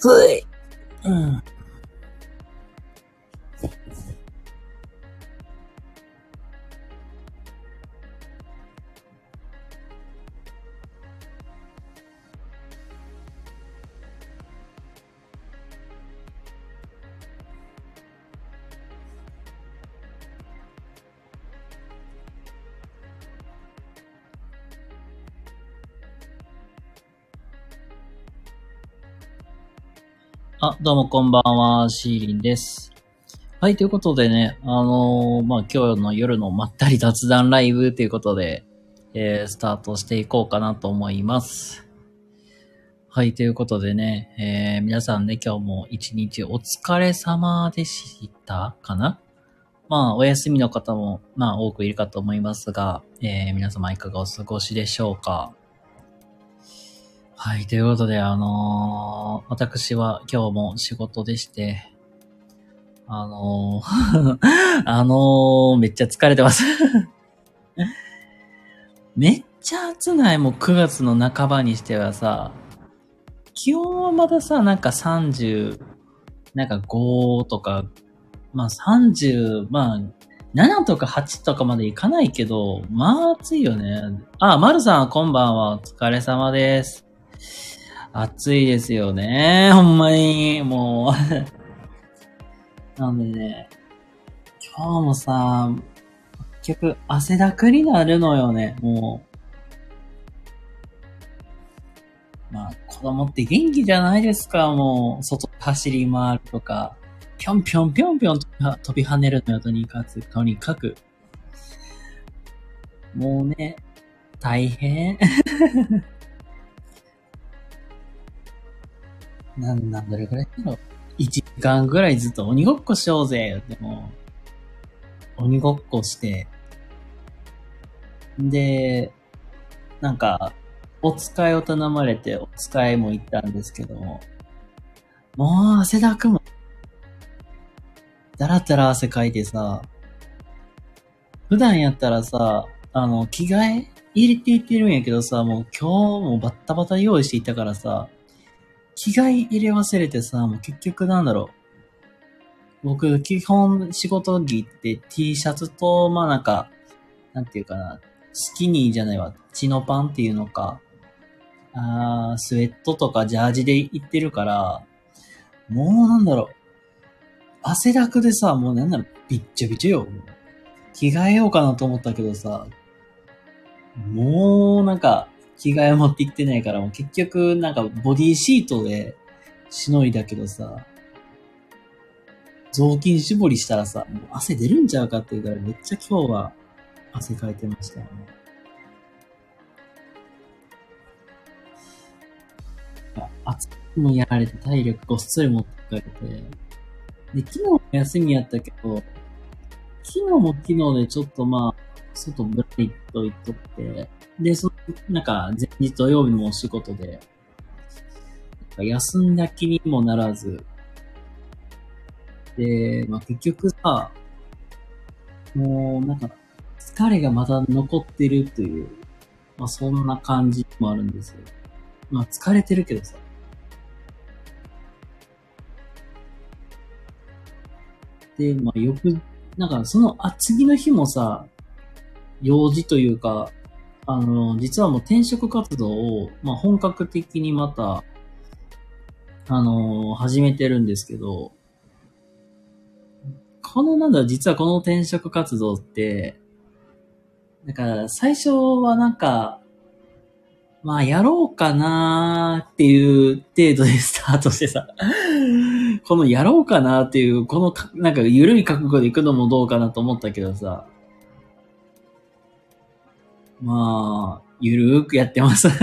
暑い。うん。どうもこんばんは、シーリンです。はい、ということでね、あのーまあ、今日の夜のまったり雑談ライブということで、えー、スタートしていこうかなと思います。はい、ということでね、えー、皆さんね、今日も一日お疲れ様でしたかな？まあ、お休みの方も、まあ、多くいるかと思いますが、えー、皆様いかがお過ごしでしょうか？はい、ということで、あのー私は今日も仕事でして、あのー あのーめっちゃ疲れてます。めっちゃ暑ない、もう9月の半ばにしてはさ、気温はまださ、なんか30、なんか5とか、まあ30、まあ、7とか8とかまでいかないけど、まあ暑いよね。あ、まるさんこんばんは。お疲れ様です。暑いですよね。ほんまに。もう。なんでね、今日もさ、結局汗だくになるのよね。もう。まあ、子供って元気じゃないですか。もう、外走り回るとか。ぴょんぴょんぴょんぴょん飛び跳ねるのよ、とにかく。とにかく。もうね、大変。なんなん、どれくらいだろう。1時間ぐらいずっと鬼ごっこしようぜ。でも、鬼ごっこして、で、なんか、お使いを頼まれて、お使いも行ったんですけども、もう汗だくも。だらだら汗かいてさ、普段やったらさ、あの、着替え入れていってるんやけどさ、もう今日もバッタバタ用意していたからさ、着替え入れ忘れてさ、もう結局なんだろう。僕、基本仕事着って T シャツと、まあなんか、なんていうかな、スキニーじゃないわ、チノパンっていうのか、あースウェットとかジャージで行ってるから、もうなんだろう。汗だくでさ、もうなんだろう、びっちゃびちゃよ。着替えようかなと思ったけどさ、もうなんか、着替え持ってきてないから、もう結局なんかボディシートでしのいだけどさ、雑巾絞りしたらさ、もう汗出るんちゃうかっていうからめっちゃ今日は汗かいてましたよね。暑くもやられて体力ごっそり持ってかれて、で、昨日も休みやったけど、昨日も昨日でちょっとまあ、外ぶらりと行っとって、で、そなんか、前日土曜日もお仕事で、休んだ気にもならず、で、まあ結局さ、もうなんか、疲れがまだ残ってるという、まあそんな感じもあるんですよ。まあ疲れてるけどさ。で、まあよく、なんかその、あ、次の日もさ、用事というか、あの、実はもう転職活動を、まあ、本格的にまた、あの、始めてるんですけど、このなんだ、実はこの転職活動って、だから最初はなんか、まあやろうかなーっていう程度でスタートしてさ、このやろうかなっていう、このかなんか緩い覚悟で行くのもどうかなと思ったけどさ、まあ、ゆるーくやってます。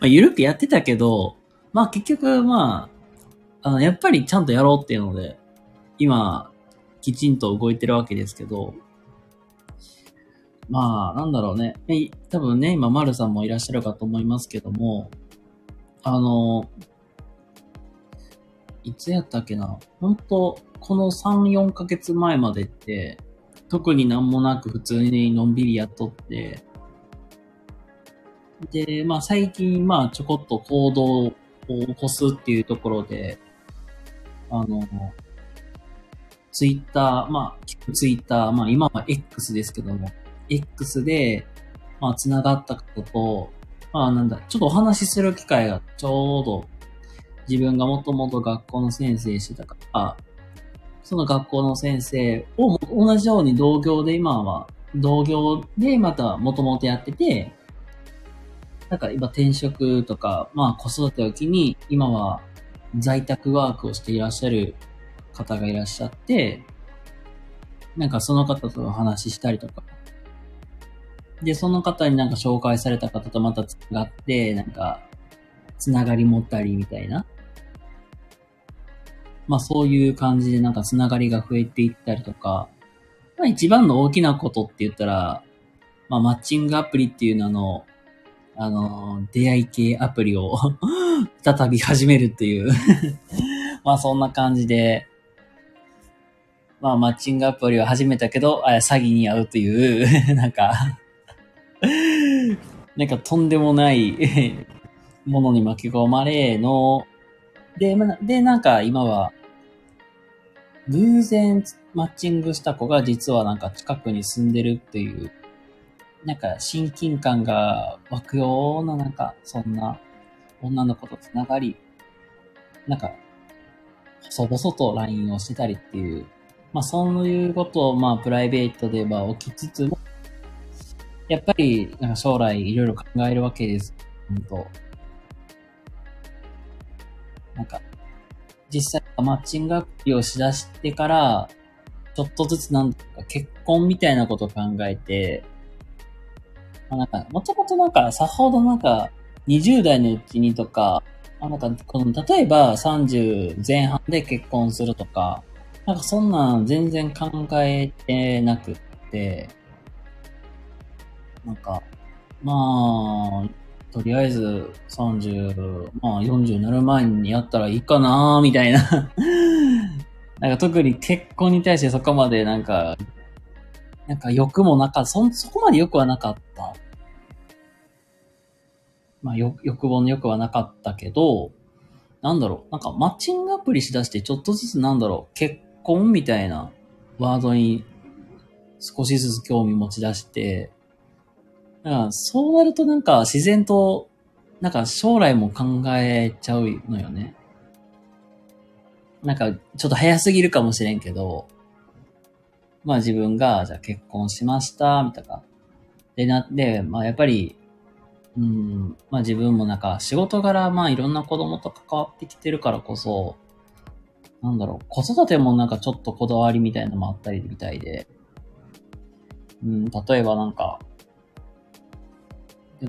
まあ、ゆるくやってたけど、まあ結局、まあ、あの、やっぱりちゃんとやろうっていうので、今、きちんと動いてるわけですけど、まあ、なんだろうね。多分ね、今、丸さんもいらっしゃるかと思いますけども、あの、いつやったっけな？本当この3、4ヶ月前までって、特になんもなく普通にのんびりやっとって、で、まあ最近、まあちょこっと行動を起こすっていうところで、あの、ツイッター、まあ、ツイッター、まあ今は X ですけども、X で、まあ繋がったことと、まあなんだ、ちょっとお話しする機会がちょうど自分がもともと学校の先生してたから、その学校の先生を同じように同業で今は、同業でまたもともとやってて、なんか今転職とか、まあ子育てを機に今は在宅ワークをしていらっしゃる方がいらっしゃって、なんかその方とお話ししたりとか。で、その方になんか紹介された方とまた繋がって、なんか、つながり持ったりみたいな。まあそういう感じでなんかつながりが増えていったりとか、まあ一番の大きなことって言ったら、まあマッチングアプリっていうのの、あの、出会い系アプリを 再び始めるっていう。まあそんな感じで、まあマッチングアプリを始めたけど、あ詐欺に遭うという なんかなんかとんでもないものに巻き込まれの、で、で、なんか今は、偶然マッチングした子が実はなんか近くに住んでるっていう、なんか親近感が湧くようななんかそんな女の子と繋がり、なんか、細々と LINE をしてたりっていう、まあそういうことをまあプライベートでは起きつつも、やっぱりなんか将来いろいろ考えるわけです。本当なんか、実際マッチングアプリをしだしてから、ちょっとずつなんか結婚みたいなことを考えて、まあ、なんか、もともとなんか、さほどなんか、20代のうちにとか、あなんか、この、例えば30前半で結婚するとか、なんかそんなん全然考えてなくって、なんか、まあ、とりあえず30、まあ40になる前にやったらいいかなーみたいな。なんか特に結婚に対してそこまでなんか、なんか欲もなかった、そ、そこまで欲はなかった。まあ欲望の欲はなかったけど、なんだろう、なんかマッチングアプリしだしてちょっとずつなんだろう、結婚みたいなワードに少しずつ興味持ち出して、だそうなるとなんか自然と、なんか将来も考えちゃうのよね。なんかちょっと早すぎるかもしれんけど、まあ自分が、じゃあ結婚しました、みたいな。で、なって、まあやっぱり、うん、まあ自分もなんか仕事柄、まあいろんな子供と関わってきてるからこそ、なんだろう、子育てもなんかちょっとこだわりみたいなのもあったりみたいで、うん、例えばなんか、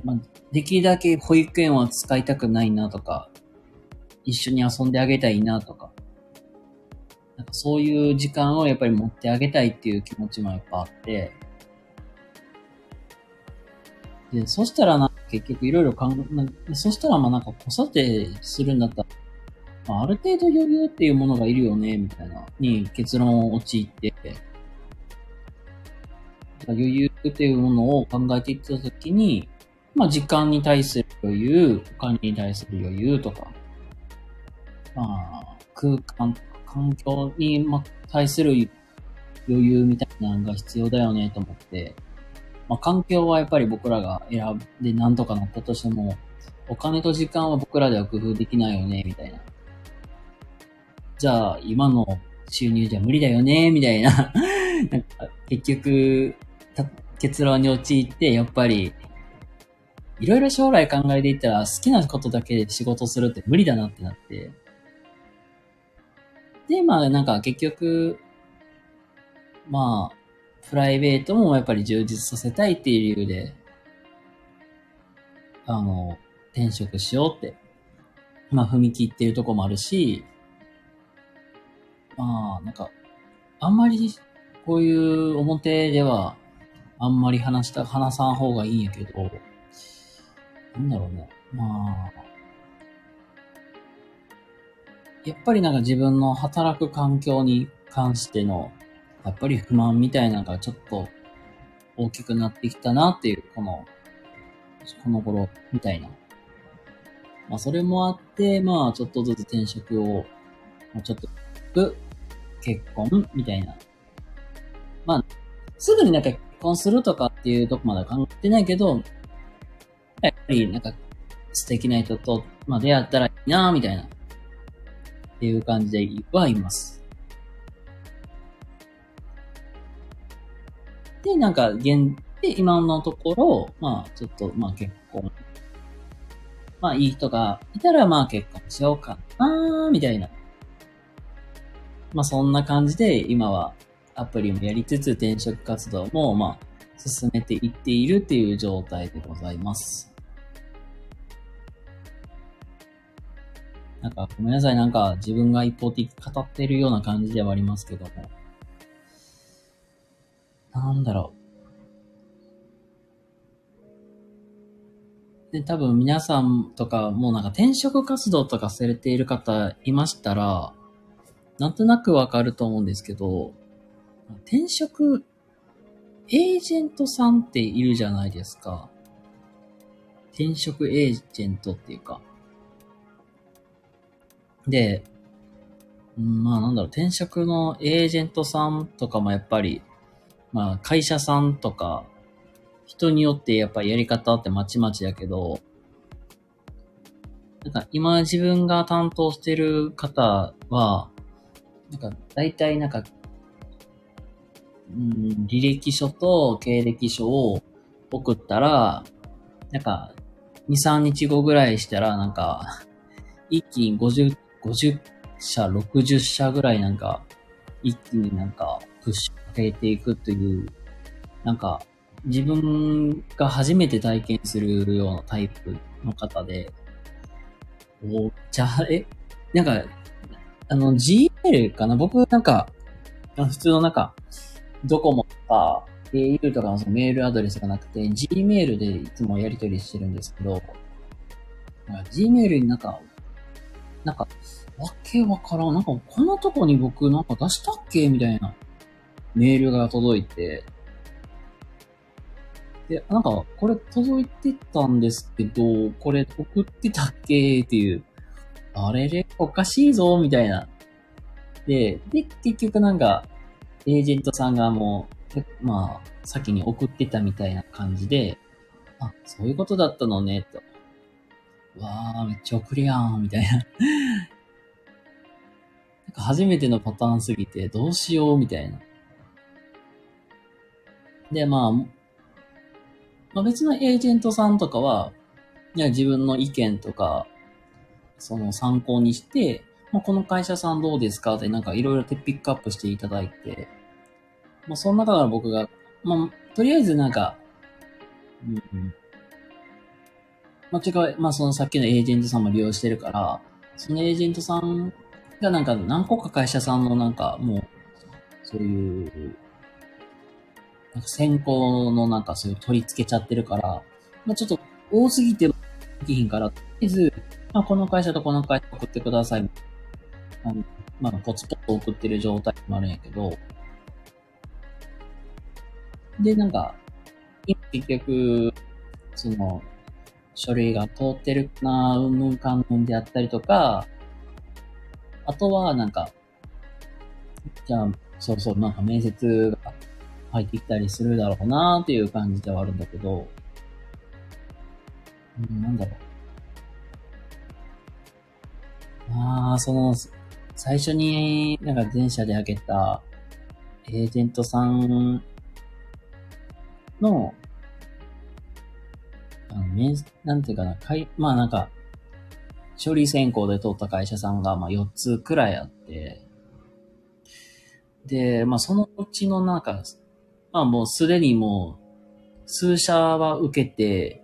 まあ、できるだけ保育園は使いたくないなとか、一緒に遊んであげたいなとか、なんかそういう時間をやっぱり持ってあげたいっていう気持ちもやっぱあって、で、そしたらな、結局いろいろ考え、そしたらまあなんか子育てするんだったら、まあ、ある程度余裕っていうものがいるよね、みたいな、に結論を陥って、余裕っていうものを考えていったときに、まあ、時間に対する余裕、お金に対する余裕とか、まあ、空間、環境に対する余裕みたいなのが必要だよねと思って、まあ、環境はやっぱり僕らが選んで何とかなったとしても、お金と時間は僕らでは工夫できないよね、みたいな。じゃあ、今の収入じゃ無理だよね、みたいな。なんか結局、結論に陥って、やっぱり、いろいろ将来考えていったら好きなことだけで仕事するって無理だなってなって。で、まあなんか結局、まあ、プライベートもやっぱり充実させたいっていう理由で、あの、転職しようって、まあ踏み切ってるとこもあるし、まあなんか、あんまりこういう表ではあんまり話した、話さん方がいいんやけど、なんだろうね。まあ、やっぱりなんか自分の働く環境に関しての、やっぱり不満みたいなのがちょっと大きくなってきたなっていう、この、この頃みたいな。まあそれもあって、まあちょっとずつ転職を、まあちょっと、結婚みたいな。まあ、すぐになんか結婚するとかっていうとこまでは考えてないけど、りなんか素敵な人と、まあ出会ったらいいなみたいな。っていう感じではいます。で、なんか、現、で、今のところ、まあ、ちょっと、まあ結婚。まあ、いい人がいたら、まあ結婚しようかなみたいな。まあ、そんな感じで、今はアプリもやりつつ、転職活動も、まあ、進めていっているっていう状態でございます。なんか、ごめんなさい。なんか、自分が一方的に語ってるような感じではありますけども。なんだろう。で、多分皆さんとかもうなんか転職活動とかされている方いましたら、なんとなくわかると思うんですけど、転職エージェントさんっているじゃないですか。転職エージェントっていうか。で、まあなんだろう、転職のエージェントさんとかもやっぱり、まあ会社さんとか、人によってやっぱりやり方ってまちまちだけど、なんか今自分が担当してる方は、なんか大体なんか、うん、履歴書と経歴書を送ったら、なんか、2、3日後ぐらいしたら、なんか、一気に50、50社、60社ぐらいなんか、一気になんか、プッシュかけていくという、なんか、自分が初めて体験するようなタイプの方で、おじゃあ、え、なんか、あの、GL かな？僕なんか、普通のなんか、ドコモとか、au とかのそのメールアドレスがなくて、Gmail でいつもやり取りしてるんですけど、Gmail になんか、なんか、わけわからん。なんか、このとこに僕なんか出したっけみたいなメールが届いて、で、なんか、これ届いてたんですけど、これ送ってたっけっていう、あれれ、おかしいぞ、みたいな。で、で、結局なんか、エージェントさんがもう、まあ、先に送ってたみたいな感じで、あ、そういうことだったのね、と。わー、めっちゃ送りやん、みたいな。なんか初めてのパターンすぎて、どうしよう、みたいな。で、まあ、まあ、別のエージェントさんとかは、いや自分の意見とか、その参考にして、まあ、この会社さんどうですかってなんかいろいろピックアップしていただいて、まあ、その中から僕が、まあ、とりあえずなんか、うんうん、まあ、違う、まあ、そのさっきのエージェントさんも利用してるから、そのエージェントさんがなんか何個か会社さんのなんかもう、そういう、なんか先行のなんかそういう取り付けちゃってるから、まあ、ちょっと多すぎてもできひんから、とりあえず、まあ、この会社とこの会社送ってください。あのまあ、ポツポツ送ってる状態もあるんやけど、で、なんか、結局、その、書類が通ってるかな、うんぬんかんぬんであったりとか、あとは、なんか、じゃあ、そうそう、なんか面接が入ってきたりするだろうなっていう感じではあるんだけど、うん、なんだろう。ああ、その、最初になんか前者で開けたエージェントさんの、あの、面、なんていうかな、かい、まあなんか、処理選考で通った会社さんが、まあ4つくらいあって、で、まあそのうちのなんか、まあもうすでにもう、数社は受けて、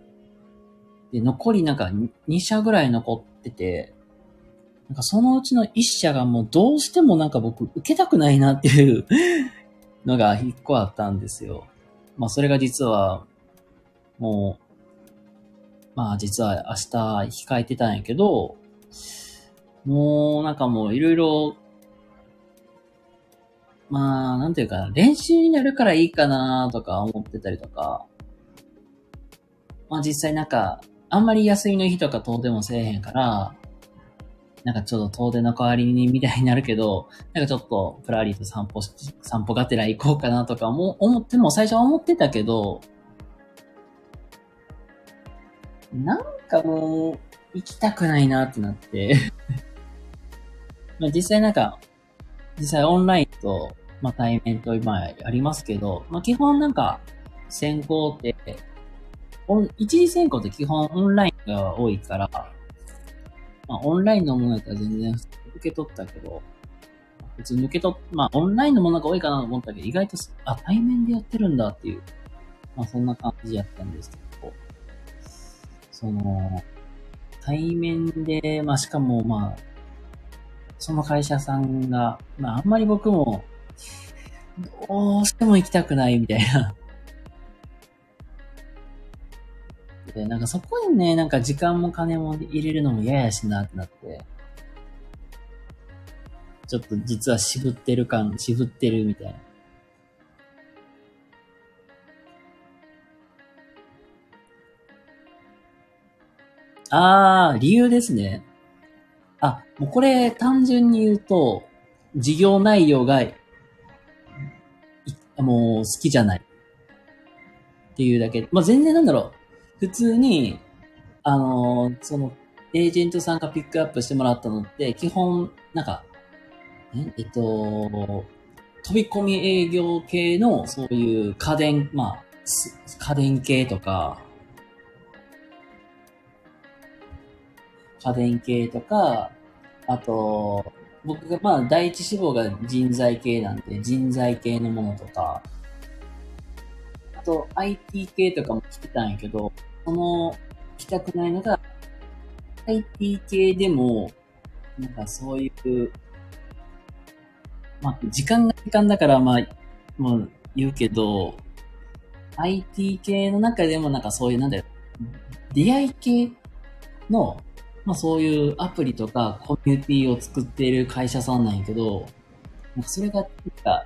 で、残りなんか2社ぐらい残ってて、なんかそのうちの1社がもうどうしてもなんか僕受けたくないなっていうのが1個あったんですよ。まあそれが実は、もう、まあ実は明日控えてたんやけど、もうなんかもういろいろ、まあなんていうかな、練習になるからいいかなとか思ってたりとか、まあ実際なんか、あんまり休みの日とか遠出もせえへんから、なんかちょっと遠出の代わりにみたいになるけど、なんかちょっとプラリーと散歩、散歩がてら行こうかなとかも思っても最初は思ってたけど、なんかもう、行きたくないなってなって。まあ実際なんか、実際オンラインと、まあ対面と今ありますけど、まあ基本なんか、選考って、オン一次選考って基本オンラインが多いから、まあオンラインのものだったら全然受け取ったけど、普通に受け取っ、まあオンラインのものが多いかなと思ったけど、意外と、あ、対面でやってるんだっていう、まあそんな感じやったんですけど、その、対面で、まあしかもまあ、その会社さんが、まああんまり僕も、どうしても行きたくないみたいな。で、なんかそこにね、なんか時間も金も入れるのも嫌やしなってなって、ちょっと実は渋ってる感、渋ってるみたいな。あー、理由ですね。あ、もうこれ単純に言うと、事業内容が、もう好きじゃない。っていうだけ。まあ、全然なんだろう。普通に、あのーその、エージェントさんがピックアップしてもらったのって、基本、なんか、んえっと、飛び込み営業系の、そういう家電、まあ、家電系とか、家電系とか、あと、僕がまあ第一志望が人材系なんで、人材系のものとか、あと IT 系とかも来てたんやけど、その来たくないのが、IT 系でも、なんかそういう、まあ時間が時間だからまあ、もう言うけど、IT 系の中でもなんかそういうなんだよ、出会い系のまあそういうアプリとかコミュニティを作っている会社さんなんやけど、なんかそれが、なんか、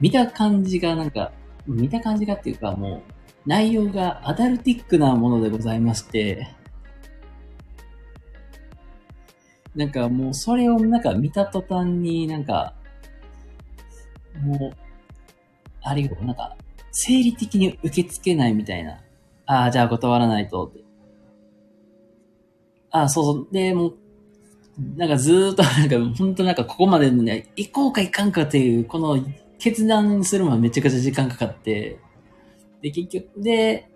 見た感じがなんか、見た感じがっていうかもう、内容がアダルティックなものでございまして、なんかもうそれをなんか見た途端になんか、もう、あれよ、なんか、生理的に受け付けないみたいな。ああ、じゃあ断らないとって。あ、そうそう。で、もう、なんかずーっと、なんか、本当なんかここまでのね、行こうか行かんかっていう、この決断するのはめちゃくちゃ時間かかって、で、結局、で、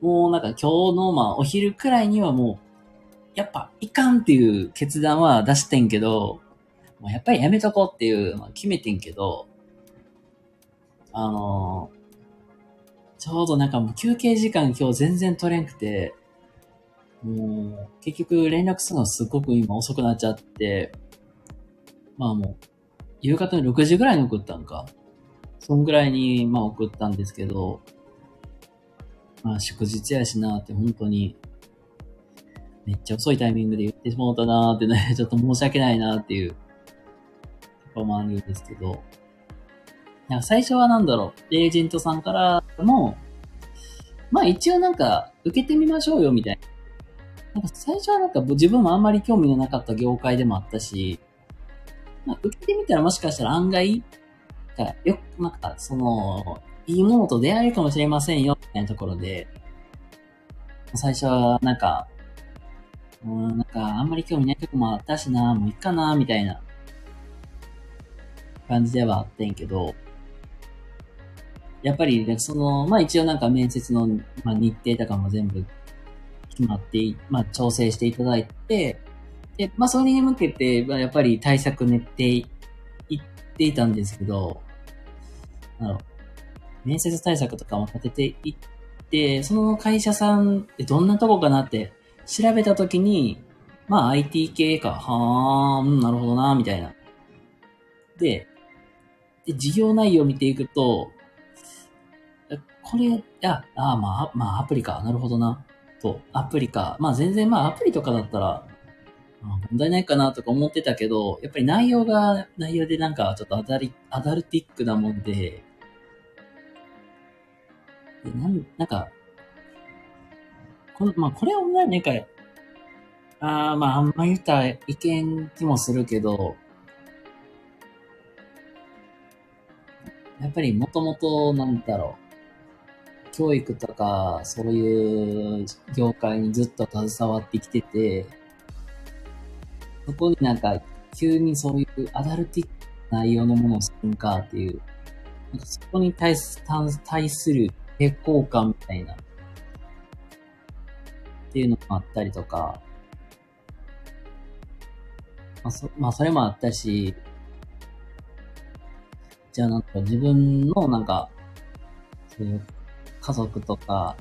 もうなんか今日のまあお昼くらいにはもう、やっぱいかんっていう決断は出してんけど、もうやっぱりやめとこうっていうのは決めてんけど、あのちょうどなんかもう休憩時間今日全然取れんくて、もう、結局連絡するのすごく今遅くなっちゃって、まあもう、夕方の6時ぐらいに送ったんか。そんぐらいに、まあ送ったんですけど、まあ祝日やしなって本当に、めっちゃ遅いタイミングで言ってしまったなーってね、ちょっと申し訳ないなーっていう、とこもあるんですけど、なんか最初はなんだろう、エージェントさんからも、まあ一応なんか受けてみましょうよみたいな。なんか最初はなんか自分もあんまり興味のなかった業界でもあったし、まあ、受けてみたらもしかしたら案外、かよなんかその、いいものと出会えるかもしれませんよ、みたいなところで、最初はなんか、うん、なんかあんまり興味ないとこもあったしな、もういいかな、みたいな。感じではあってんけど、やっぱり、その、まあ一応なんか面接の、まあ、日程とかも全部決まって、まあ、調整していただいて、で、まあ、それに向けて、まあ、やっぱり対策練っていっていたんですけど、あの、面接対策とかも立てていって、その会社さんってどんなとこかなって調べたときに、まあ、IT 系か、はー、うん、なるほどな、みたいな。で、で、事業内容を見ていくと、これ、あ、あまあ、まあ、アプリか、なるほどな。と、アプリか。まあ全然まあアプリとかだったら、問題ないかなとか思ってたけど、やっぱり内容が内容でなんかちょっとアダリアダルティックなもんで、でなんなんか、このまあ、これを何か、ああ、まあ、あんま言った意見気もするけど、やっぱりもともと、なんだろう、教育とか、そういう業界にずっと携わってきてて、そこになんか、急にそういうアダルティックな内容のものをするんかっていう、なんかそこに対す対する抵抗感みたいな、っていうのもあったりとか、まあそ、まあ、それもあったし、じゃあなんか自分のなんか、そういう家族とか、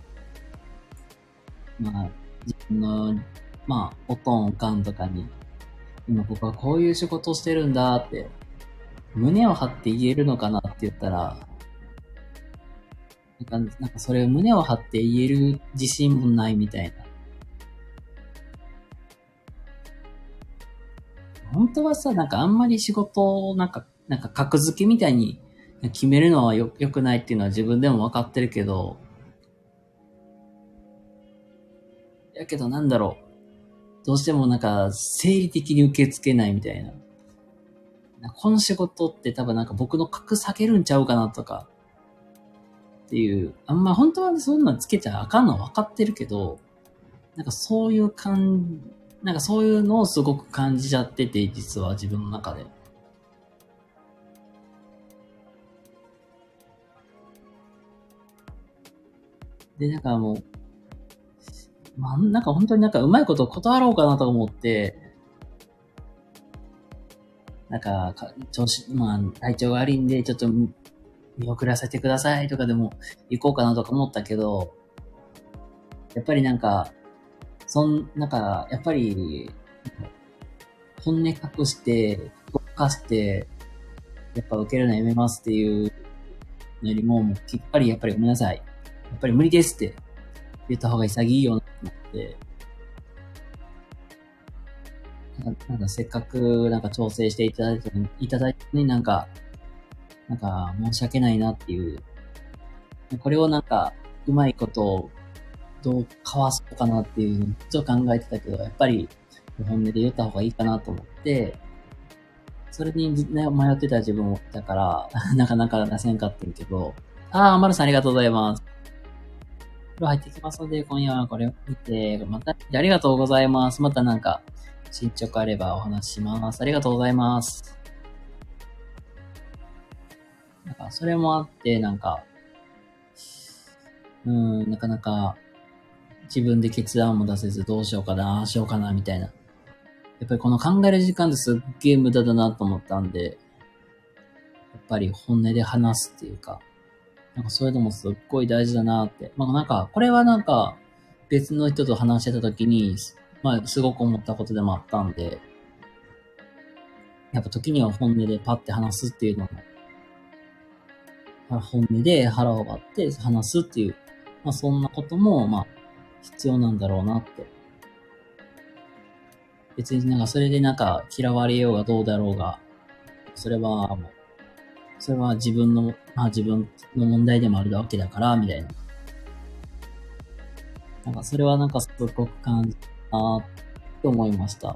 まあ、自分の、まあ、おとんおかんとかに、今僕はこういう仕事をしてるんだって、胸を張って言えるのかなって言ったら、なんか、なんかそれを胸を張って言える自信もないみたいな。本当はさ、なんかあんまり仕事をなんかなんか格付けみたいに決めるのはよ、良くないっていうのは自分でも分かってるけど、やけどなんだろう。どうしてもなんか、生理的に受け付けないみたいな。この仕事って多分なんか僕の格下げるんちゃうかなとか。っていう。あんま本当はそんなんつけちゃあかんのは分かってるけど、なんかそういう感、なんかそういうのをすごく感じちゃってて、実は自分の中で。で、なんかもう、まあ、なんか本当になんかうまいこと断ろうかなと思って、なんか、か調子、まあ、体調が悪いんで、ちょっと見送らせてくださいとかでも行こうかなとか思ったけど、やっぱりなんか、そん、なんか、やっぱり、本音隠して、動かして、やっぱ受けるのやめますっていうよりも、もうきっぱりやっぱりごめんなさい。やっぱり無理ですって。言った方が潔いよなと思って、なんか、なんかせっかくなんか調整していただいたのに、いただいたのになんか、なんか申し訳ないなっていう、これをなんか、うまいことをどうかわそうかなっていうのをちょっと考えてたけど、やっぱり本音で言った方がいいかなと思って、それに、ね、迷ってた自分もいたから、なかなか出せんかったけど、ああ、マルさんありがとうございます。風呂入ってきますので、今夜はこれを見て、また、ありがとうございます。またなんか、進捗あればお話しします。ありがとうございます。なんか、それもあって、なんか、うん、なかなか、自分で決断も出せず、どうしようかな、ああしようかな、みたいな。やっぱりこの考える時間ってすっげえ無駄だなと思ったんで、やっぱり本音で話すっていうか、なんかそういうのもすっごい大事だなって。まあなんか、これはなんか、別の人と話してた時に、まあすごく思ったことでもあったんで、やっぱ時には本音でパッて話すっていうのも、本音で腹を割って話すっていう、まあそんなことも、まあ必要なんだろうなって。別になんかそれでなんか嫌われようがどうだろうが、それはもうそれは自分の、まあ自分の問題でもあるわけだから、みたいな。なんかそれはなんかすごく感じたなって思いました。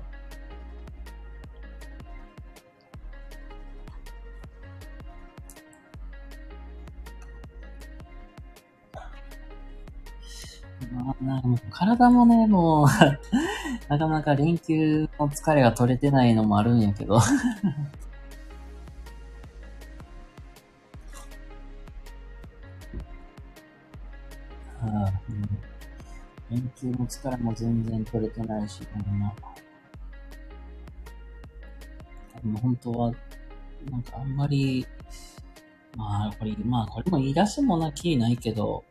まあ、なんか体もね、もう なかなか連休の疲れが取れてないのもあるんやけどうん。研究の力も全然取れてないし、ほんま。でも本当は、なんかあんまり、まあ、これ、まあ、これも言い出してもなきないけど、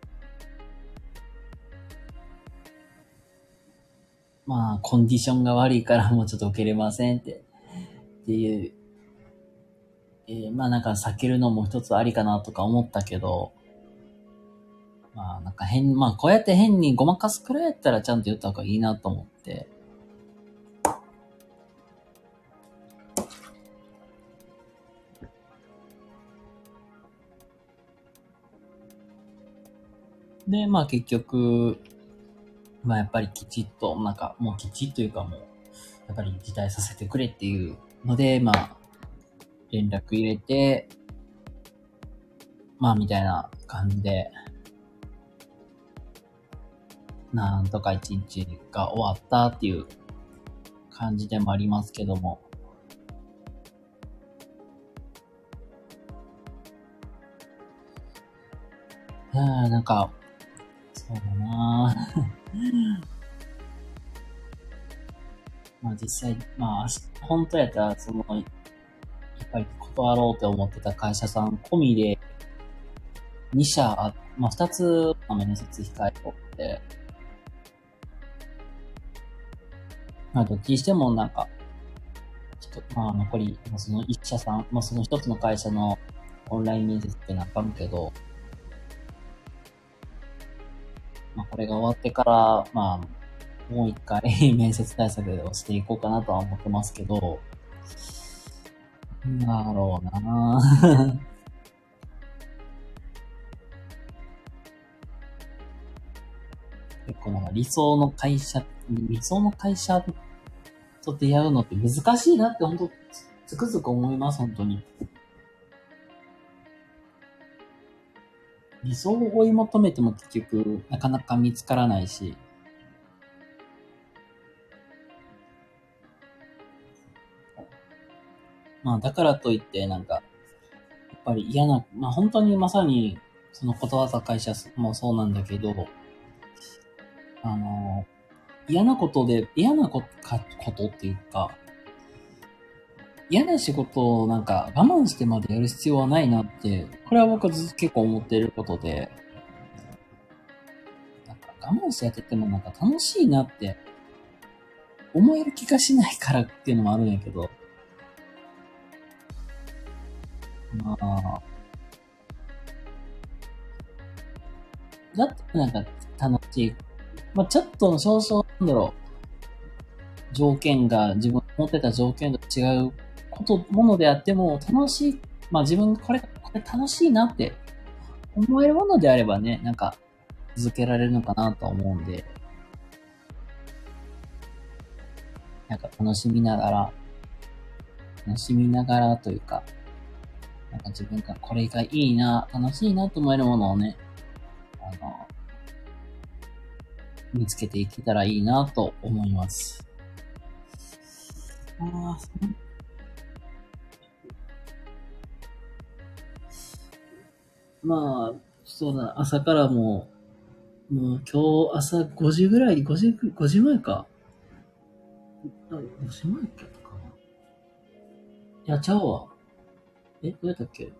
まあ、コンディションが悪いからもうちょっと受けれませんって、っていう、えー、まあなんか避けるのも一つありかなとか思ったけど、まあ、なんか変、まあ、こうやって変にごまかすくらいやったらちゃんと言った方がいいなと思って。で、まあ結局、まあやっぱりきちっと、なんかもうきちっというかもう、やっぱり辞退させてくれっていうので、まあ、連絡入れて、まあみたいな感じで、なんとか一日が終わったっていう感じでもありますけども。うん、なんか、そうだな まあ実際、まあ、本当やったら、その、やっぱり断ろうと思ってた会社さん込みで、2社あ、まあ2つ、面接控えとって、まあどっちにしてもなんか、ちょっと、まあ残り、まあ、その1社さん、まあその1つの会社のオンライン面接ってなあかんけど、まあ、これが終わってから、まあ、もう一回 面接対策をしていこうかなとは思ってますけど、なんだろうな結構なんか理想の会社、理想の会社と出会うのって難しいなって本当つくづく思います、本当に。理想を追い求めても結局、なかなか見つからないし、まあ、だからといって、なんか、やっぱり嫌な、まあ本当にまさに、その断った会社もそうなんだけど、あの、嫌なことで、嫌なことことっていうか、嫌な仕事をなんか我慢してまでやる必要はないなって、これは僕はずっと結構思っていることで、なんか我慢してやっててもなんか楽しいなって思える気がしないからっていうのもあるんやけど、まあ、だってなんか楽しい。まあちょっと少々なんだろう。条件が自分思ってた条件と違うこと、ものであっても、楽しい、まあ自分これ、これ楽しいなって思えるものであればね、なんか続けられるのかなと思うんで、なんか楽しみながら、楽しみながらというか、なんか自分がこれがいいな、楽しいなと思えるものをね、見つけていけたらいいなと思います。ああ、まあ、そうだ、朝からもう、もう今日朝5時ぐらい、5時、5時前か。あ、5時前かかいや、ちゃうわ。え、どうやったっけ？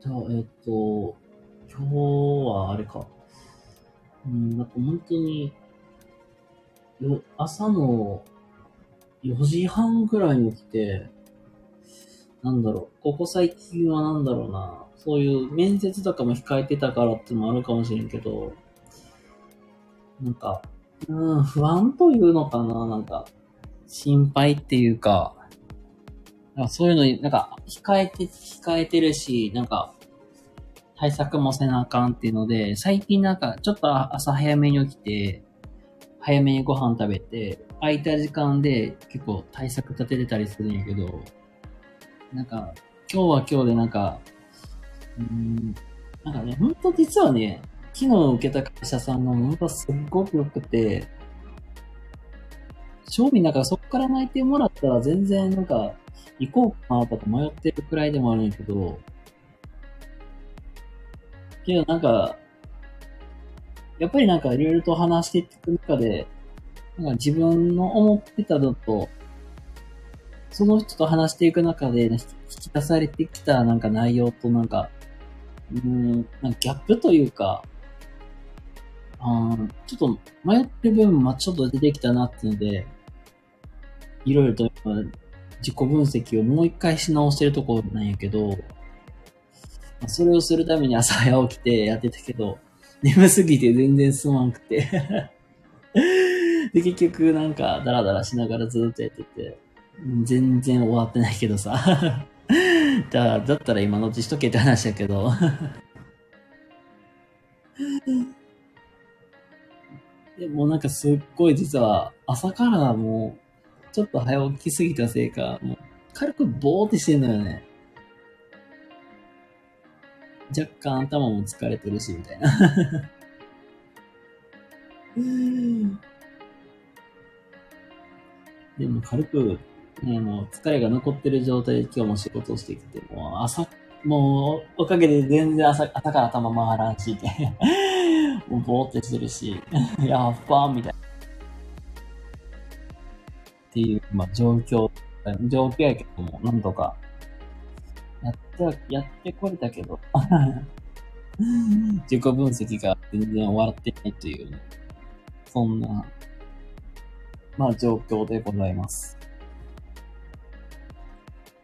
じゃあ、えっ、と、今日はあれか。うん、なんか本当に、よ、朝の4時半ぐらいに起きて、なんだろう、ここ最近はなんだろうな、そういう面接とかも控えてたからってのもあるかもしれんけど、なんか、うん、不安というのかな、なんか、心配っていうか、かそういうのに、なんか、控えて、控えてるし、なんか、対策もせなあかんっていうので、最近なんか、ちょっと朝早めに起きて、早めにご飯食べて、空いた時間で結構対策立ててたりするんやけど、なんか、今日は今日でなんか、うん、なんかね、ほんと実はね、昨日受けた会社さんが本当すっごく良くて、正味なんかそっから泣いてもらったら全然なんか行こうかなとか迷ってるくらいでもあるんやけど、けどなんか、やっぱりなんかいろいろと話していく中で、なんか自分の思ってたのと、その人と話していく中で、ね、引き出されてきたなんか内容となんかうん、なんかギャップというか、あちょっと迷ってる部分もちょっと出てきたなっていうので、いろいろと自己分析をもう一回し直してるところなんやけど、それをするために朝早起きてやってたけど、眠すぎて全然進まんくて。で、結局なんかダラダラしながらずっとやってて、全然終わってないけどさ。じゃあ、だったら今のうちしとけって話やけど。でもなんかすっごい実は朝からもう、ちょっと早起きすぎたせいか、もう軽くボーってしてんのよね。若干頭も疲れてるし、みたいな。でも軽く、ね、もう疲れが残ってる状態で今日も仕事をしてきて、もう朝、もうおかげで全然朝朝から頭回らんし、もうぼーってしてるし、やっばーみたいな。っていう、まあ状況、状況やけども、なんとか、やっては、やってこれたけど、自己分析が全然終わってないという、ね、そんな、まあ状況でございます。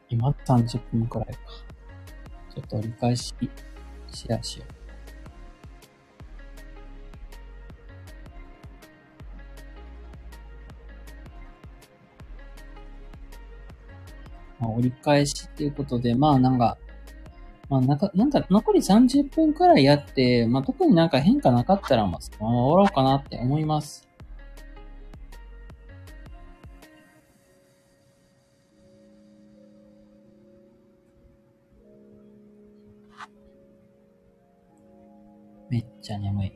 今30分くらいか。ちょっと折り返し、シェアしよう。まあ、折り返しっていうことで、まあなんか、まあなんか、なんか残り30分くらいやって、まあ特になんか変化なかったら、まあそのまま終わろうかなって思います。めっちゃ眠い。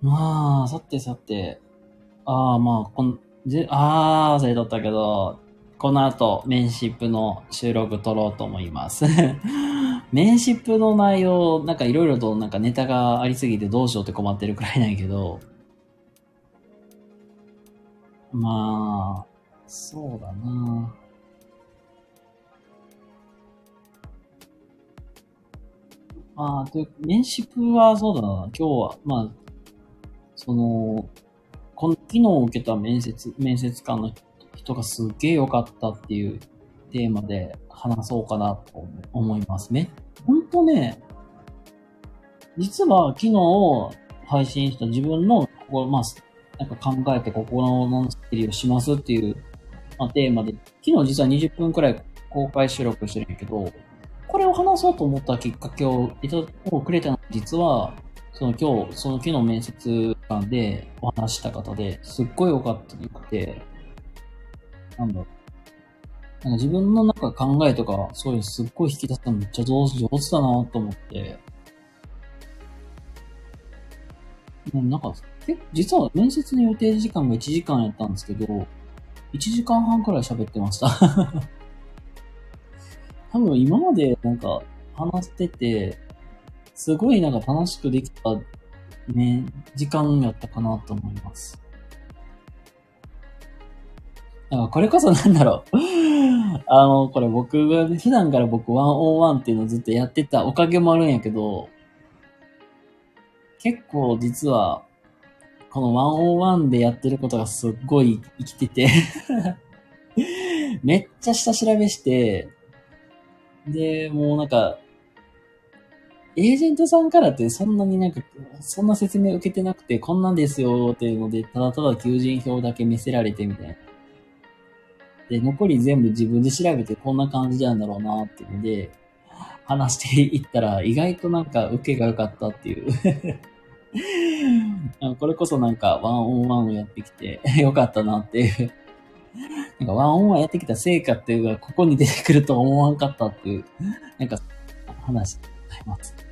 まあ、さてさて、ああ、まあ、こん、ぜ、ああ、忘れとったけど、この後、メンシップの収録撮ろうと思います。メンシップの内容、なんかいろいろとなんかネタがありすぎてどうしようって困ってるくらいなんやけど、まあ、そうだな。まあ、というメンシップはそうだな、今日は、まあ、その、この昨日受けた面接、面接官の人がすっげえ良かったっていうテーマで話そうかなと思いますね。ほんとね、実は昨日配信した自分の、ここまあ、なんか考えて心の整理をしますっていう、まあ、テーマで、昨日実は20分くらい公開収録してるけど、これを話そうと思ったきっかけをいたをくれたのは、実は、その今日、その昨日面接官でお話した方ですっごい良かったよくて、なんだろう。なんか自分の中考えとか、そういうすっごい引き出すのめっちゃ上手だなと思って、なんか、結実は面接の予定時間が1時間やったんですけど、1時間半くらい喋ってました。多分今までなんか話してて、すごいなんか楽しくできたね、時間やったかなと思います。だからこれこそなんだろう。あの、これ僕が、普段から僕ワンオンワンっていうのをずっとやってたおかげもあるんやけど、結構実は、このワンオンワンでやってることがすっごい生きてて めっちゃ下調べして、で、もうなんか、エージェントさんからってそんなになんか、そんな説明受けてなくて、こんなんですよっていうので、ただただ求人票だけ見せられてみたいな。で、残り全部自分で調べてこんな感じなんだろうなっていうので、話していったら意外となんか受けが良かったっていう。これこそなんかワンオンワンをやってきて 良かったなっていう。なんかワンオンワンやってきた成果っていうのがここに出てくると思わんかったっていう、なんか話でございます。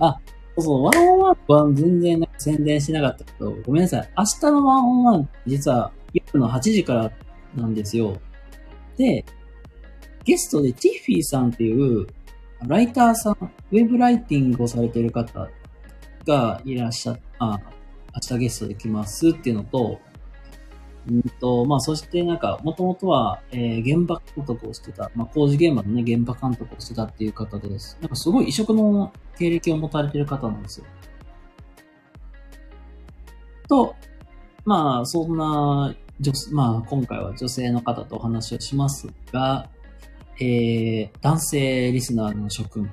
あ、そうそう、ワンオンワンは全然なんか宣伝しなかったけど、ごめんなさい。明日のワンオンワン、実は夜の8時からなんですよ。で、ゲストでティッフィーさんっていう、ライターさん、ウェブライティングをされてる方がいらっしゃっあ、明日ゲストで来ますっていうのと、うんと、まあ、そしてなんか、もともとは、えー現場監督をしてた、まあ、工事現場のね、現場監督をしてたっていう方です。なんかすごい異色の経歴を持たれてる方なんですよ。と、まあ、そんな、女まあ、今回は女性の方とお話をしますが、えー、男性リスナーの諸君、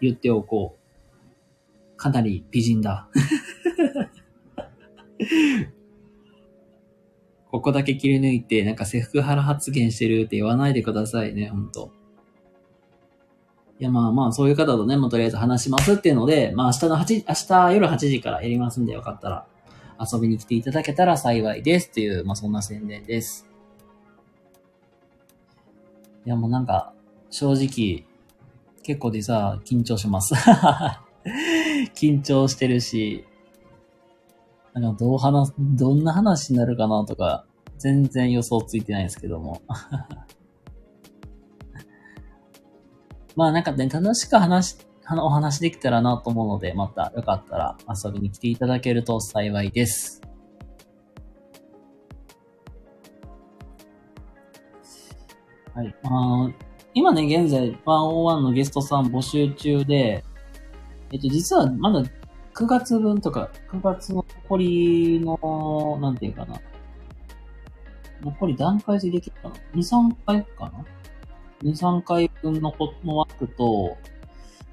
言っておこう。かなり美人だ。ここだけ切り抜いて、なんかセクハラ発言してるって言わないでくださいね、ほんと。いや、まあまあ、そういう方とね、もうとりあえず話しますっていうので、まあ明日の8、明日夜8時からやりますんで、よかったら遊びに来ていただけたら幸いですっていう、まあそんな宣伝です。いや、もうなんか、正直、結構でさ、緊張します。緊張してるし、なんかどう話、どんな話になるかなとか、全然予想ついてないですけども。まあなんかね、楽しく話、お話できたらなと思うので、またよかったら遊びに来ていただけると幸いです。はい。あ今ね、現在、101のゲストさん募集中で、えっと、実はまだ9月分とか、9月の残りの、なんていうかな。残り段階でできるかな ?2、3回かな ?2、3回分のの枠と、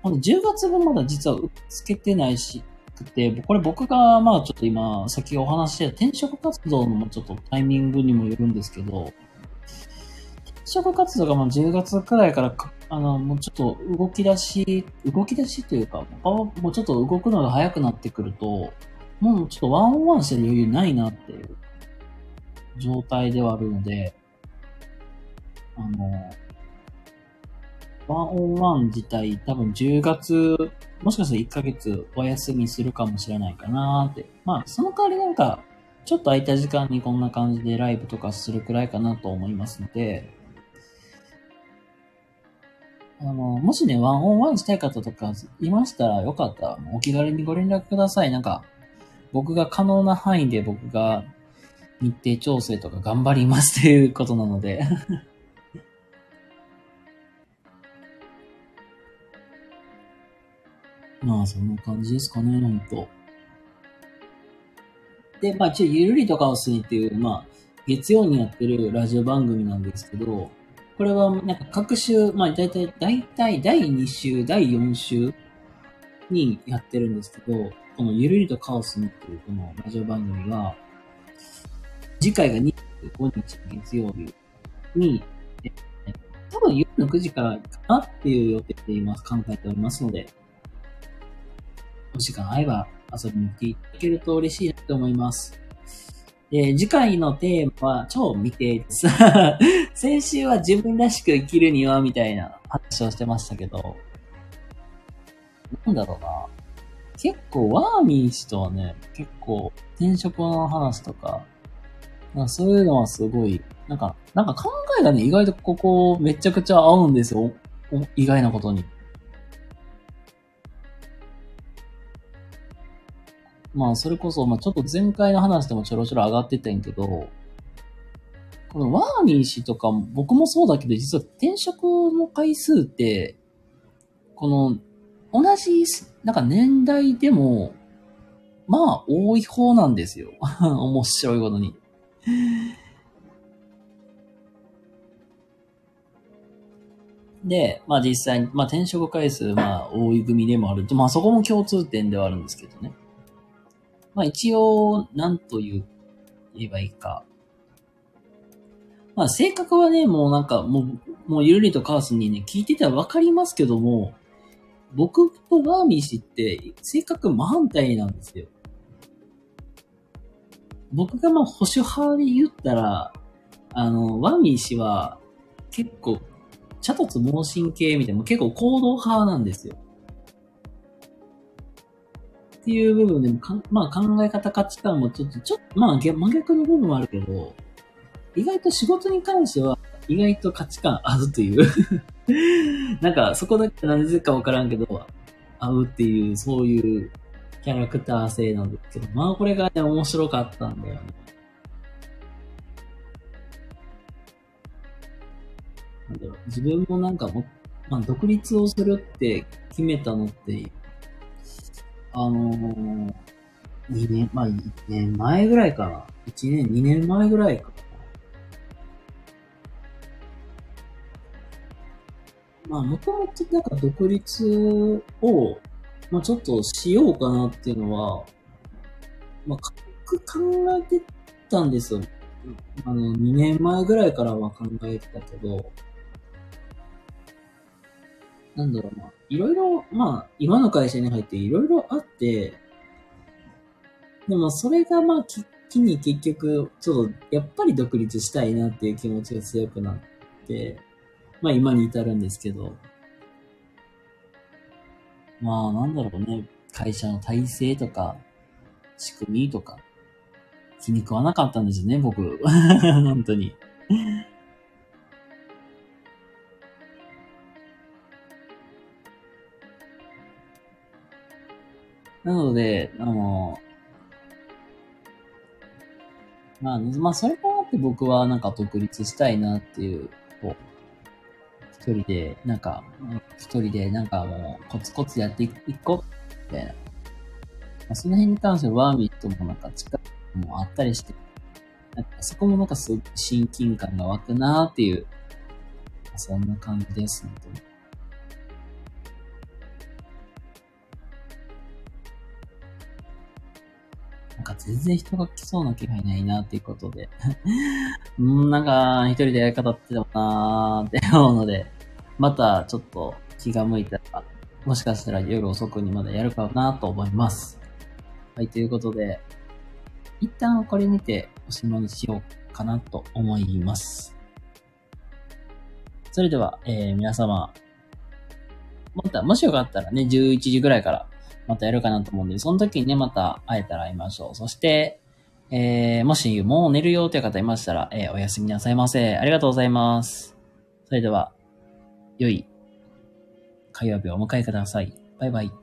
10月分まだ実は受け付けてないし、くて、これ僕がまあちょっと今、先お話してた転職活動のちょっとタイミングにもよるんですけど、転職活動がまあ10月くらいからあの、もうちょっと動き出し、動き出しというか、もうちょっと動くのが早くなってくると、もうちょっとワンオンワンしてる余裕ないなっていう状態ではあるので、あの、ワンオンワン自体多分10月、もしかしたら1ヶ月お休みするかもしれないかなって。まあ、その代わりなんか、ちょっと空いた時間にこんな感じでライブとかするくらいかなと思いますので、あの、もしね、ワンオンワンしたい方とかいましたらよかったら、お気軽にご連絡ください。なんか、僕が可能な範囲で僕が日程調整とか頑張りますっていうことなので まあ、そんな感じですかね、ほんと。で、まあ、一応、ゆるりとカオスにっていう、まあ、月曜にやってるラジオ番組なんですけど、これはなんか各週、まあ大体、大体第2週、第4週にやってるんですけど、このゆるりとカオスにっていうこのラジオ番組は、次回が25日月曜日に、多分夜の9時からかなっていう予定でいます、考えておりますので、お時間合えば遊びに来ていただけると嬉しいなと思います。で、次回のテーマは超未定です。先週は自分らしく生きるにはみたいな話をしてましたけど、なんだろうな。結構ワーミー氏とはね、結構転職の話とか、かそういうのはすごい、なんか、なんか考えがね、意外とここめちゃくちゃ合うんですよ。意外なことに。まあ、それこそ、まあ、ちょっと前回の話でもちょろちょろ上がってたんやけど、このワーミー氏とか、僕もそうだけど、実は転職の回数って、この、同じ、なんか年代でも、まあ、多い方なんですよ。面白いことに。で、まあ実際に、まあ転職回数、まあ多い組でもある、まあそこも共通点ではあるんですけどね。まあ一応、なんと言えばいいか。まあ性格はね、もうなんか、もう、もうゆるりとカースにね、聞いててはわかりますけども、僕とバーミー氏って性格真反対なんですよ。僕がまあ保守派で言ったら、あの、ワーミー氏は結構、茶突盲信系みたいな、結構行動派なんですよ。っていう部分でもか、まあ考え方価値観もちょっと、ちょっと、まあ真逆の部分もあるけど、意外と仕事に関しては意外と価値観合うという なんかそこだけ何でかわからんけど、合うっていう、そういうキャラクター性なんですけど、まあこれがね、面白かったんだよね。なんだろう、自分もなんかも、まあ独立をするって決めたのって、あのー、2年、まあ1年前ぐらいかな。1年、2年前ぐらいかなまあ、もともとなんか独立を、まあちょっとしようかなっていうのは、まあ、軽く考えてたんですよ。あの、2年前ぐらいからは考えてたけど、なんだろうな、いろいろ、まあ、今の会社に入っていろいろあって、でもそれがまあ、機に結局、ちょっと、やっぱり独立したいなっていう気持ちが強くなって、まあ今に至るんですけど、まあなんだろうね、会社の体制とか、仕組みとか、気に食わなかったんですよね、僕。本当に。なので、あの、まあ、まあ、それもあって僕はなんか独立したいなっていう、こう、一人で、なんか、一人でなんかもうコツコツやっていこう、みたいな。まあ、その辺に関してはワーミットもなんか近くもあったりして、なんかそこもなんかすごく親近感が湧くなっていう、そんな感じです、本全然人が来そうな気がいないなっていうことで うん、なんか一人でやり方ってたもなーって思うので、またちょっと気が向いたら、もしかしたら夜遅くにまだやるかなと思います。はい、ということで、一旦これにておしまいにしようかなと思います。それでは、えー、皆様、また、もしよかったらね、11時ぐらいからまたやるかなと思うんで、その時にね、また会えたら会いましょう。そして、えー、もしもう寝るよという方いましたら、えー、おやすみなさいませ。ありがとうございます。それでは、良い火曜日をお迎えください。バイバイ。